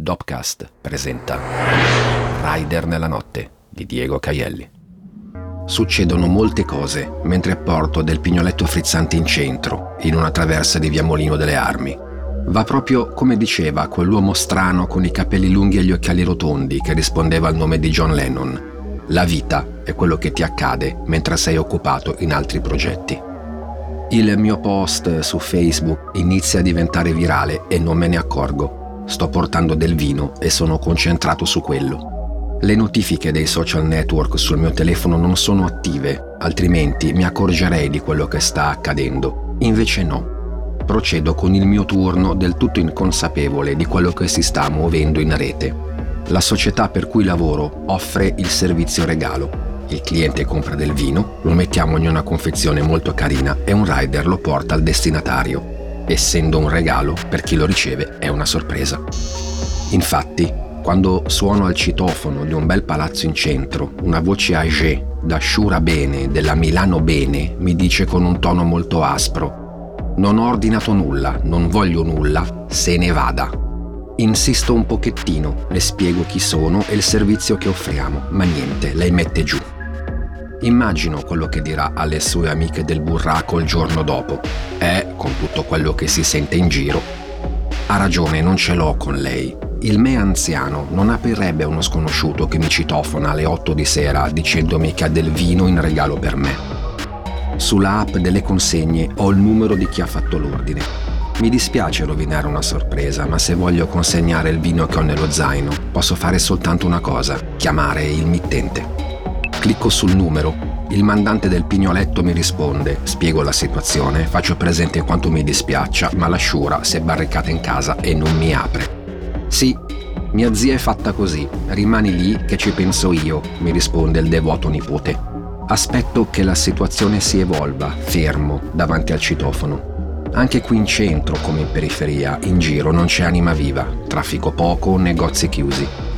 Dopcast presenta Rider nella notte di Diego Caielli. Succedono molte cose mentre porto del pignoletto frizzante in centro, in una traversa di via Molino delle Armi. Va proprio come diceva quell'uomo strano con i capelli lunghi e gli occhiali rotondi che rispondeva al nome di John Lennon. La vita è quello che ti accade mentre sei occupato in altri progetti. Il mio post su Facebook inizia a diventare virale e non me ne accorgo Sto portando del vino e sono concentrato su quello. Le notifiche dei social network sul mio telefono non sono attive, altrimenti mi accorgerei di quello che sta accadendo. Invece no. Procedo con il mio turno del tutto inconsapevole di quello che si sta muovendo in rete. La società per cui lavoro offre il servizio regalo. Il cliente compra del vino, lo mettiamo in una confezione molto carina e un rider lo porta al destinatario essendo un regalo, per chi lo riceve è una sorpresa. Infatti, quando suono al citofono di un bel palazzo in centro, una voce age da Sciura Bene della Milano Bene mi dice con un tono molto aspro: Non ho ordinato nulla, non voglio nulla, se ne vada. Insisto un pochettino, le spiego chi sono e il servizio che offriamo, ma niente, lei mette giù. Immagino quello che dirà alle sue amiche del burraco il giorno dopo. E, con tutto quello che si sente in giro, ha ragione, non ce l'ho con lei. Il me anziano non aprirebbe uno sconosciuto che mi citofona alle 8 di sera dicendomi che ha del vino in regalo per me. Sulla app delle consegne ho il numero di chi ha fatto l'ordine. Mi dispiace rovinare una sorpresa, ma se voglio consegnare il vino che ho nello zaino, posso fare soltanto una cosa, chiamare il mittente. Clicco sul numero. Il mandante del pignoletto mi risponde, spiego la situazione, faccio presente quanto mi dispiaccia, ma la sciura si è barricata in casa e non mi apre. Sì, mia zia è fatta così, rimani lì che ci penso io, mi risponde il devoto nipote. Aspetto che la situazione si evolva, fermo, davanti al citofono. Anche qui in centro, come in periferia, in giro non c'è anima viva, traffico poco, negozi chiusi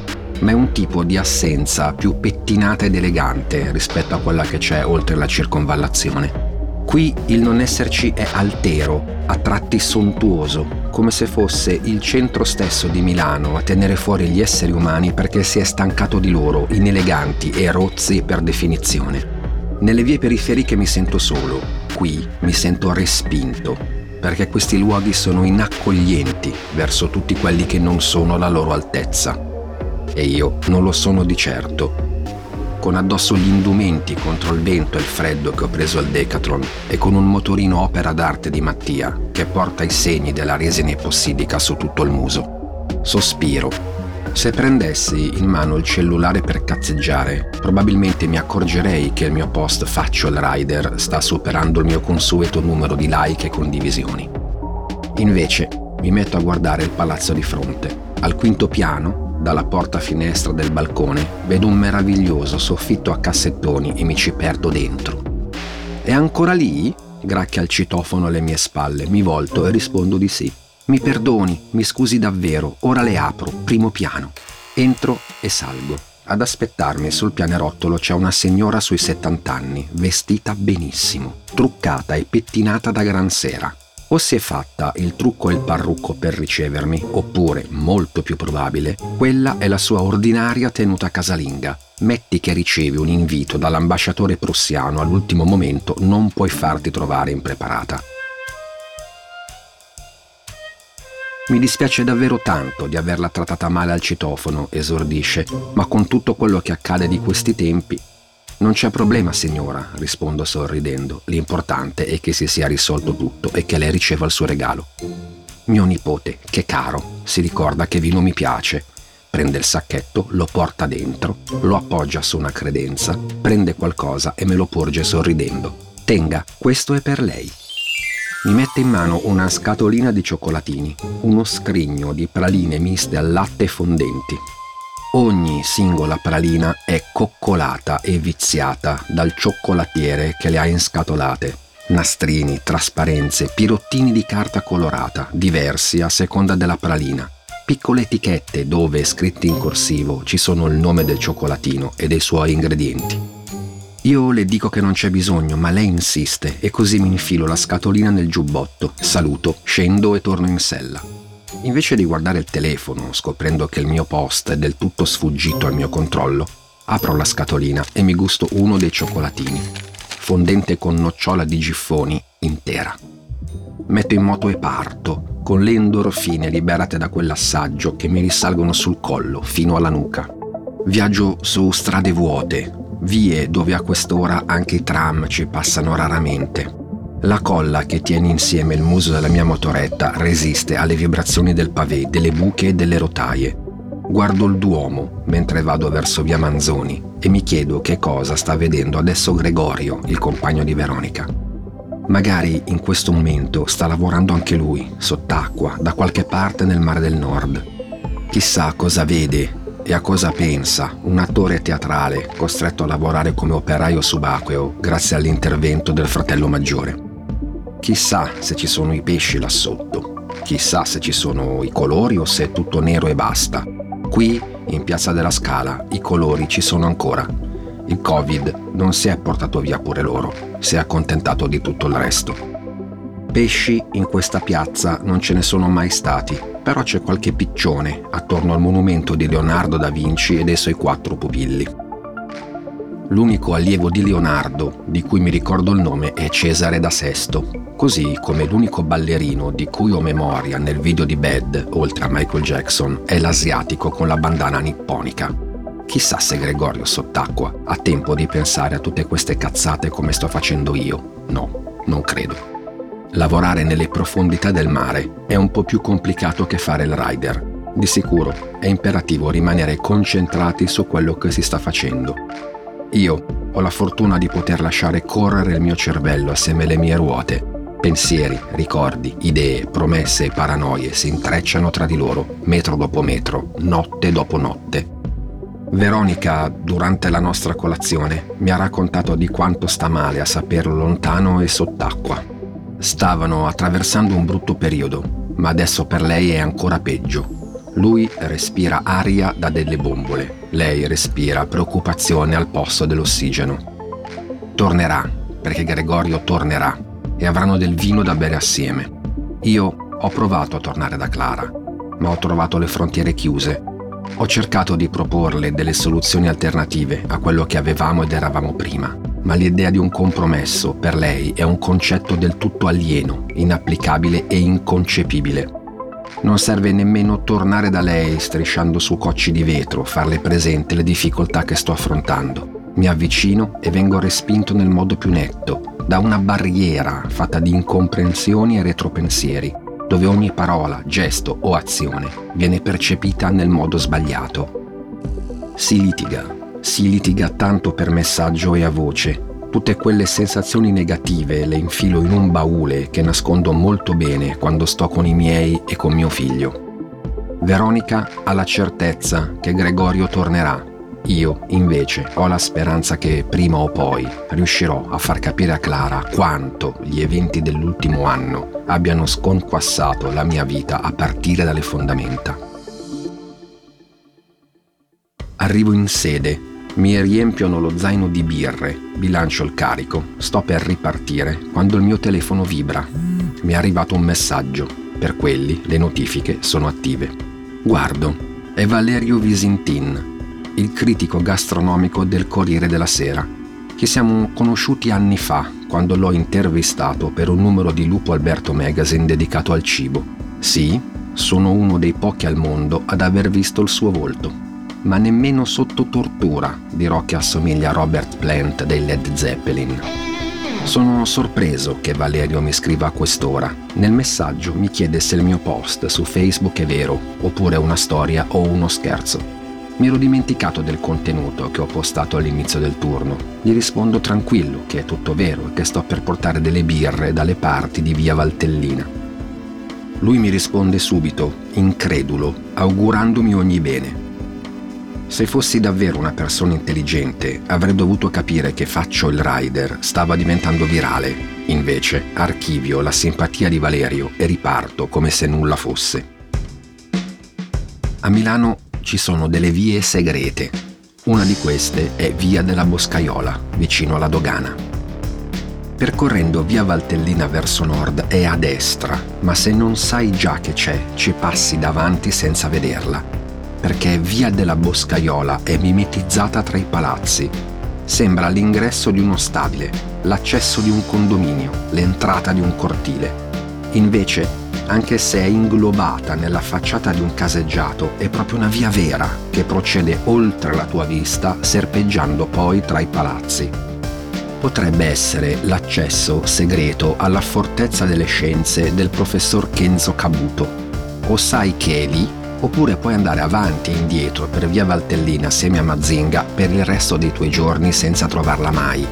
ma è un tipo di assenza più pettinata ed elegante rispetto a quella che c'è oltre la circonvallazione. Qui il non esserci è altero, a tratti sontuoso, come se fosse il centro stesso di Milano a tenere fuori gli esseri umani perché si è stancato di loro, ineleganti e rozzi per definizione. Nelle vie periferiche mi sento solo, qui mi sento respinto, perché questi luoghi sono inaccoglienti verso tutti quelli che non sono alla loro altezza e io non lo sono di certo. Con addosso gli indumenti contro il vento e il freddo che ho preso al Decathlon e con un motorino opera d'arte di Mattia che porta i segni della resina epossidica su tutto il muso. Sospiro. Se prendessi in mano il cellulare per cazzeggiare, probabilmente mi accorgerei che il mio post Faccio il Rider sta superando il mio consueto numero di like e condivisioni. Invece mi metto a guardare il palazzo di fronte. Al quinto piano dalla porta finestra del balcone vedo un meraviglioso soffitto a cassettoni e mi ci perdo dentro. È ancora lì? Gracchia il citofono alle mie spalle, mi volto e rispondo di sì. Mi perdoni, mi scusi davvero, ora le apro, primo piano. Entro e salgo. Ad aspettarmi sul pianerottolo c'è una signora sui 70 anni, vestita benissimo, truccata e pettinata da gran sera. O si è fatta il trucco e il parrucco per ricevermi, oppure, molto più probabile, quella è la sua ordinaria tenuta casalinga. Metti che ricevi un invito dall'ambasciatore prussiano all'ultimo momento, non puoi farti trovare impreparata. Mi dispiace davvero tanto di averla trattata male al citofono, esordisce, ma con tutto quello che accade di questi tempi, non c'è problema, signora, rispondo sorridendo. L'importante è che si sia risolto tutto e che lei riceva il suo regalo. Mio nipote, che caro, si ricorda che vino mi piace. Prende il sacchetto, lo porta dentro, lo appoggia su una credenza, prende qualcosa e me lo porge sorridendo. Tenga, questo è per lei. Mi mette in mano una scatolina di cioccolatini, uno scrigno di praline miste al latte fondenti, Ogni singola pralina è coccolata e viziata dal cioccolatiere che le ha inscatolate. Nastrini, trasparenze, pirottini di carta colorata, diversi a seconda della pralina. Piccole etichette dove, scritti in corsivo, ci sono il nome del cioccolatino e dei suoi ingredienti. Io le dico che non c'è bisogno, ma lei insiste e così mi infilo la scatolina nel giubbotto, saluto, scendo e torno in sella. Invece di guardare il telefono, scoprendo che il mio post è del tutto sfuggito al mio controllo, apro la scatolina e mi gusto uno dei cioccolatini, fondente con nocciola di giffoni intera. Metto in moto e parto, con le endorfine liberate da quell'assaggio che mi risalgono sul collo fino alla nuca. Viaggio su strade vuote, vie dove a quest'ora anche i tram ci passano raramente la colla che tiene insieme il muso della mia motoretta resiste alle vibrazioni del pavé, delle buche e delle rotaie. Guardo il Duomo mentre vado verso via Manzoni e mi chiedo che cosa sta vedendo adesso Gregorio, il compagno di Veronica. Magari in questo momento sta lavorando anche lui, sott'acqua, da qualche parte nel mare del nord. Chissà cosa vede e a cosa pensa un attore teatrale costretto a lavorare come operaio subacqueo grazie all'intervento del fratello maggiore. Chissà se ci sono i pesci là sotto, chissà se ci sono i colori o se è tutto nero e basta. Qui, in Piazza della Scala, i colori ci sono ancora. Il Covid non si è portato via pure loro, si è accontentato di tutto il resto. Pesci in questa piazza non ce ne sono mai stati, però c'è qualche piccione attorno al monumento di Leonardo da Vinci e dei suoi quattro pupilli. L'unico allievo di Leonardo di cui mi ricordo il nome è Cesare da Sesto, Così come l'unico ballerino di cui ho memoria nel video di Bad, oltre a Michael Jackson, è l'asiatico con la bandana nipponica. Chissà se Gregorio sott'acqua ha tempo di pensare a tutte queste cazzate come sto facendo io. No, non credo. Lavorare nelle profondità del mare è un po' più complicato che fare il rider. Di sicuro è imperativo rimanere concentrati su quello che si sta facendo. Io ho la fortuna di poter lasciare correre il mio cervello assieme alle mie ruote Pensieri, ricordi, idee, promesse e paranoie si intrecciano tra di loro, metro dopo metro, notte dopo notte. Veronica, durante la nostra colazione, mi ha raccontato di quanto sta male a saperlo lontano e sott'acqua. Stavano attraversando un brutto periodo, ma adesso per lei è ancora peggio. Lui respira aria da delle bombole, lei respira preoccupazione al posto dell'ossigeno. Tornerà, perché Gregorio tornerà e avranno del vino da bere assieme. Io ho provato a tornare da Clara, ma ho trovato le frontiere chiuse. Ho cercato di proporle delle soluzioni alternative a quello che avevamo ed eravamo prima, ma l'idea di un compromesso per lei è un concetto del tutto alieno, inapplicabile e inconcepibile. Non serve nemmeno tornare da lei strisciando su cocci di vetro, farle presente le difficoltà che sto affrontando. Mi avvicino e vengo respinto nel modo più netto, da una barriera fatta di incomprensioni e retropensieri, dove ogni parola, gesto o azione viene percepita nel modo sbagliato. Si litiga, si litiga tanto per messaggio e a voce. Tutte quelle sensazioni negative le infilo in un baule che nascondo molto bene quando sto con i miei e con mio figlio. Veronica ha la certezza che Gregorio tornerà io, invece, ho la speranza che prima o poi riuscirò a far capire a Clara quanto gli eventi dell'ultimo anno abbiano sconquassato la mia vita a partire dalle fondamenta. Arrivo in sede, mi riempiono lo zaino di birre, bilancio il carico, sto per ripartire quando il mio telefono vibra. Mi è arrivato un messaggio, per quelli le notifiche sono attive. Guardo, è Valerio Visintin, il critico gastronomico del Corriere della Sera, che siamo conosciuti anni fa quando l'ho intervistato per un numero di Lupo Alberto Magazine dedicato al cibo. Sì, sono uno dei pochi al mondo ad aver visto il suo volto, ma nemmeno sotto tortura dirò che assomiglia a Robert Plant dei Led Zeppelin. Sono sorpreso che Valerio mi scriva a quest'ora. Nel messaggio mi chiede se il mio post su Facebook è vero, oppure una storia o uno scherzo. Mi ero dimenticato del contenuto che ho postato all'inizio del turno. Gli rispondo tranquillo che è tutto vero e che sto per portare delle birre dalle parti di via Valtellina. Lui mi risponde subito, incredulo, augurandomi ogni bene. Se fossi davvero una persona intelligente, avrei dovuto capire che Faccio il Rider stava diventando virale. Invece, archivio la simpatia di Valerio e riparto come se nulla fosse. A Milano ci sono delle vie segrete. Una di queste è Via della Boscaiola, vicino alla dogana. Percorrendo via Valtellina verso nord è a destra, ma se non sai già che c'è, ci passi davanti senza vederla, perché via della Boscaiola è mimetizzata tra i palazzi. Sembra l'ingresso di uno stabile, l'accesso di un condominio, l'entrata di un cortile. Invece anche se è inglobata nella facciata di un caseggiato, è proprio una via vera che procede oltre la tua vista, serpeggiando poi tra i palazzi. Potrebbe essere l'accesso segreto alla fortezza delle scienze del professor Kenzo Kabuto. O sai che lì, oppure puoi andare avanti e indietro per via Valtellina assieme a Mazinga per il resto dei tuoi giorni senza trovarla mai.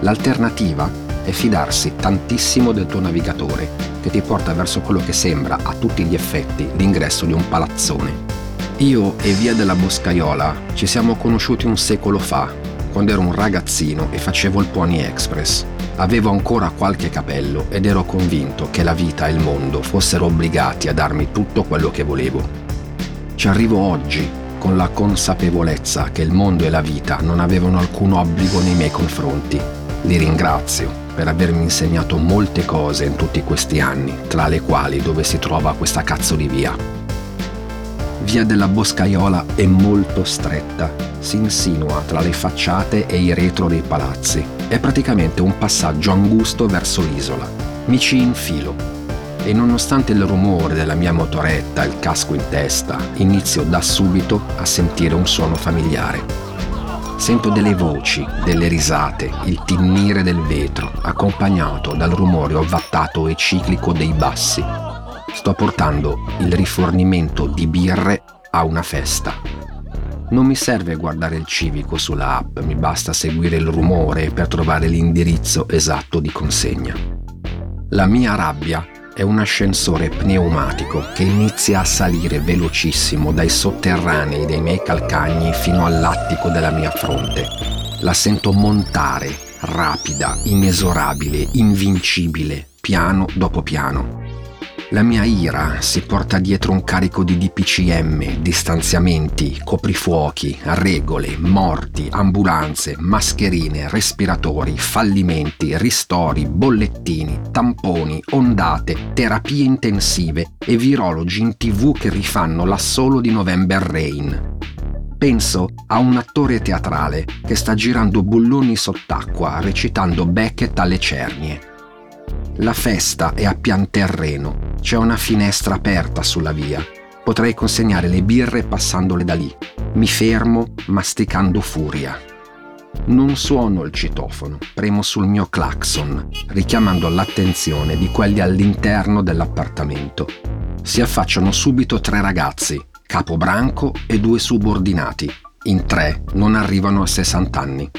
L'alternativa è fidarsi tantissimo del tuo navigatore che ti porta verso quello che sembra a tutti gli effetti l'ingresso di un palazzone. Io e Via della Boscaiola ci siamo conosciuti un secolo fa, quando ero un ragazzino e facevo il Pony Express. Avevo ancora qualche capello ed ero convinto che la vita e il mondo fossero obbligati a darmi tutto quello che volevo. Ci arrivo oggi con la consapevolezza che il mondo e la vita non avevano alcun obbligo nei miei confronti. Li ringrazio per avermi insegnato molte cose in tutti questi anni, tra le quali dove si trova questa cazzo di via. Via della Boscaiola è molto stretta, si insinua tra le facciate e i retro dei palazzi. È praticamente un passaggio angusto verso l'isola. Mi ci infilo e nonostante il rumore della mia motoretta e il casco in testa, inizio da subito a sentire un suono familiare. Sento delle voci, delle risate, il tinnire del vetro, accompagnato dal rumore ovattato e ciclico dei bassi. Sto portando il rifornimento di birre a una festa. Non mi serve guardare il civico sulla app, mi basta seguire il rumore per trovare l'indirizzo esatto di consegna. La mia rabbia è un ascensore pneumatico che inizia a salire velocissimo dai sotterranei dei miei calcagni fino all'attico della mia fronte. La sento montare, rapida, inesorabile, invincibile, piano dopo piano. La mia ira si porta dietro un carico di DPCM, distanziamenti, coprifuochi, regole, morti, ambulanze, mascherine, respiratori, fallimenti, ristori, bollettini, tamponi, ondate, terapie intensive e virologi in tv che rifanno l'assolo di November Rain. Penso a un attore teatrale che sta girando bulloni sott'acqua recitando Beckett alle cernie. La festa è a pian terreno c'è una finestra aperta sulla via. Potrei consegnare le birre passandole da lì. Mi fermo masticando furia. Non suono il citofono, premo sul mio clacson, richiamando l'attenzione di quelli all'interno dell'appartamento. Si affacciano subito tre ragazzi, Capobranco e due subordinati. In tre non arrivano a 60 anni.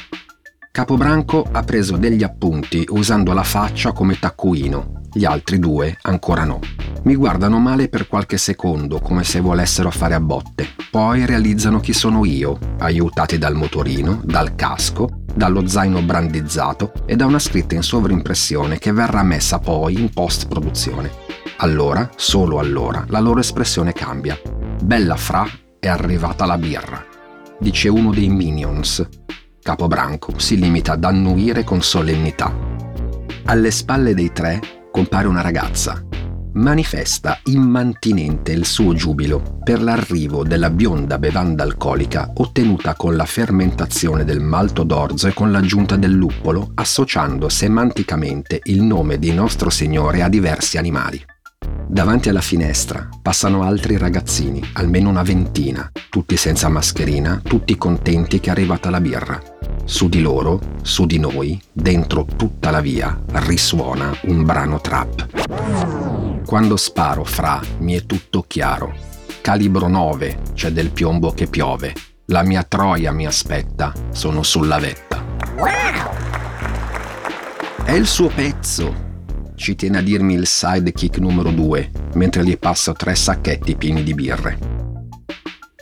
Capobranco ha preso degli appunti usando la faccia come taccuino gli altri due ancora no. Mi guardano male per qualche secondo, come se volessero fare a botte. Poi realizzano chi sono io, aiutati dal motorino, dal casco, dallo zaino brandizzato e da una scritta in sovrimpressione che verrà messa poi in post-produzione. Allora, solo allora, la loro espressione cambia. Bella fra, è arrivata la birra. Dice uno dei minions. Capobranco si limita ad annuire con solennità. Alle spalle dei tre compare una ragazza. Manifesta immantinente il suo giubilo per l'arrivo della bionda bevanda alcolica ottenuta con la fermentazione del malto d'orzo e con l'aggiunta del luppolo, associando semanticamente il nome di Nostro Signore a diversi animali. Davanti alla finestra passano altri ragazzini, almeno una ventina, tutti senza mascherina, tutti contenti che è arrivata la birra. Su di loro, su di noi, dentro tutta la via, risuona un brano trap. Quando sparo fra, mi è tutto chiaro. Calibro 9, c'è del piombo che piove. La mia troia mi aspetta, sono sulla vetta. È il suo pezzo, ci tiene a dirmi il sidekick numero 2, mentre gli passo tre sacchetti pieni di birre.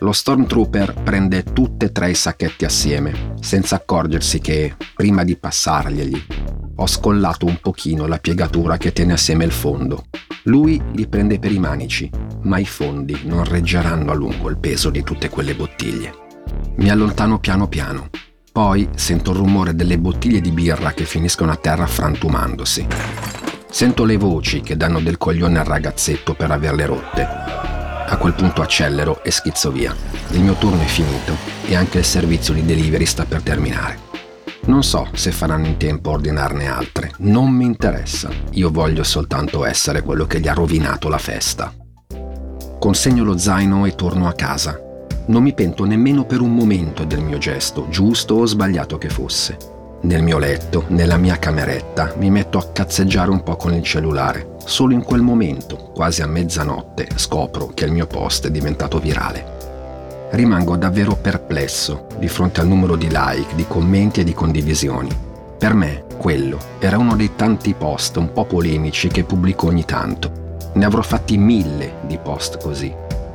Lo Stormtrooper prende tutte e tre i sacchetti assieme, senza accorgersi che, prima di passarglieli, ho scollato un pochino la piegatura che tiene assieme il fondo. Lui li prende per i manici, ma i fondi non reggeranno a lungo il peso di tutte quelle bottiglie. Mi allontano piano piano. Poi sento il rumore delle bottiglie di birra che finiscono a terra frantumandosi. Sento le voci che danno del coglione al ragazzetto per averle rotte. A quel punto accelero e schizzo via. Il mio turno è finito e anche il servizio di delivery sta per terminare. Non so se faranno in tempo a ordinarne altre, non mi interessa. Io voglio soltanto essere quello che gli ha rovinato la festa. Consegno lo zaino e torno a casa. Non mi pento nemmeno per un momento del mio gesto, giusto o sbagliato che fosse. Nel mio letto, nella mia cameretta, mi metto a cazzeggiare un po' con il cellulare. Solo in quel momento, quasi a mezzanotte, scopro che il mio post è diventato virale. Rimango davvero perplesso di fronte al numero di like, di commenti e di condivisioni. Per me, quello era uno dei tanti post un po' polemici che pubblico ogni tanto ne avrò fatti mille di post così.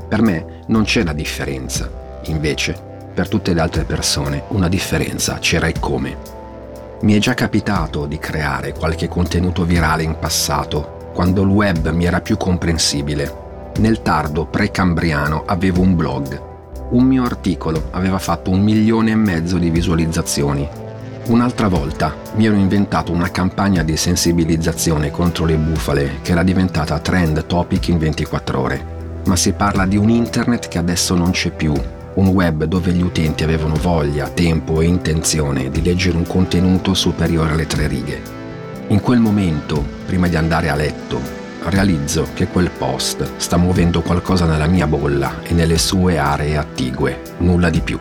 Per me non c'è la differenza. Invece, per tutte le altre persone, una differenza c'era e come. Mi è già capitato di creare qualche contenuto virale in passato, quando il web mi era più comprensibile. Nel tardo precambriano avevo un blog. Un mio articolo aveva fatto un milione e mezzo di visualizzazioni Un'altra volta mi ero inventato una campagna di sensibilizzazione contro le bufale che era diventata trend topic in 24 ore. Ma si parla di un internet che adesso non c'è più, un web dove gli utenti avevano voglia, tempo e intenzione di leggere un contenuto superiore alle tre righe. In quel momento, prima di andare a letto, realizzo che quel post sta muovendo qualcosa nella mia bolla e nelle sue aree attigue, nulla di più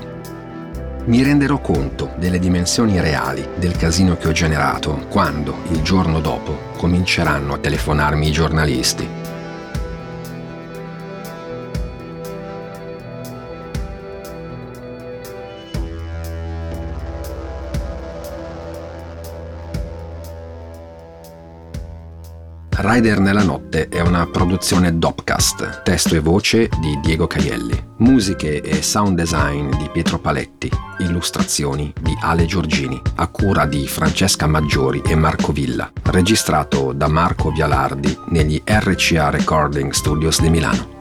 mi renderò conto delle dimensioni reali del casino che ho generato quando, il giorno dopo, cominceranno a telefonarmi i giornalisti Rider nella notte è una produzione Dopcast, testo e voce di Diego Caielli, musiche e sound design di Pietro Paletti, illustrazioni di Ale Giorgini, a cura di Francesca Maggiori e Marco Villa, registrato da Marco Vialardi negli RCA Recording Studios di Milano.